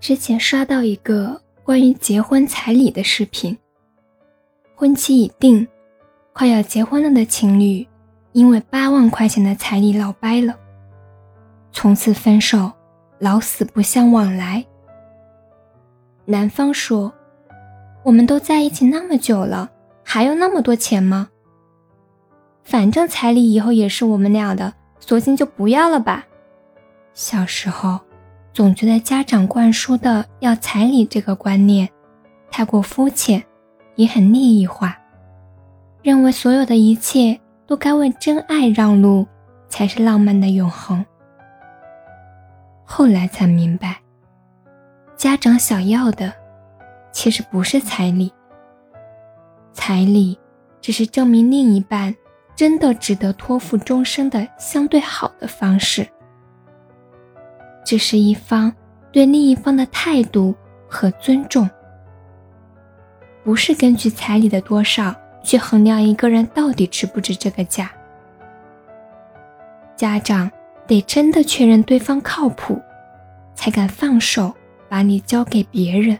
之前刷到一个关于结婚彩礼的视频，婚期已定，快要结婚了的情侣，因为八万块钱的彩礼闹掰了，从此分手，老死不相往来。男方说：“我们都在一起那么久了，还有那么多钱吗？反正彩礼以后也是我们俩的，索性就不要了吧。”小时候。总觉得家长灌输的要彩礼这个观念太过肤浅，也很利益化，认为所有的一切都该为真爱让路才是浪漫的永恒。后来才明白，家长想要的其实不是彩礼，彩礼只是证明另一半真的值得托付终身的相对好的方式。这是一方对另一方的态度和尊重，不是根据彩礼的多少去衡量一个人到底值不值这个价。家长得真的确认对方靠谱，才敢放手把你交给别人。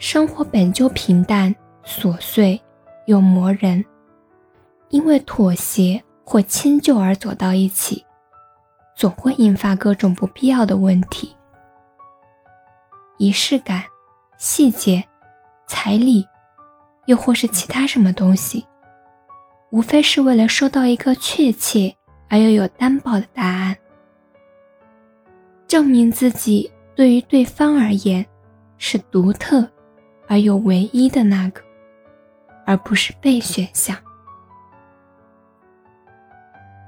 生活本就平淡琐碎又磨人，因为妥协或迁就而走到一起。总会引发各种不必要的问题。仪式感、细节、彩礼，又或是其他什么东西，无非是为了收到一个确切而又有担保的答案，证明自己对于对方而言是独特而又唯一的那个，而不是备选项。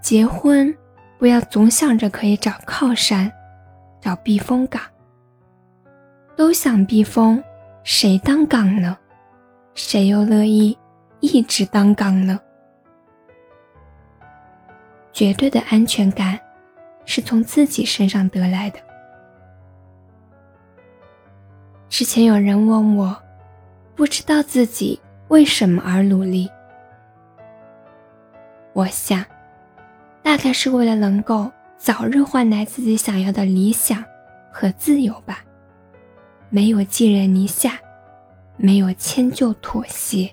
结婚。不要总想着可以找靠山，找避风港。都想避风，谁当港呢？谁又乐意一直当港呢？绝对的安全感，是从自己身上得来的。之前有人问我，不知道自己为什么而努力。我想。大概是为了能够早日换来自己想要的理想和自由吧，没有寄人篱下，没有迁就妥协。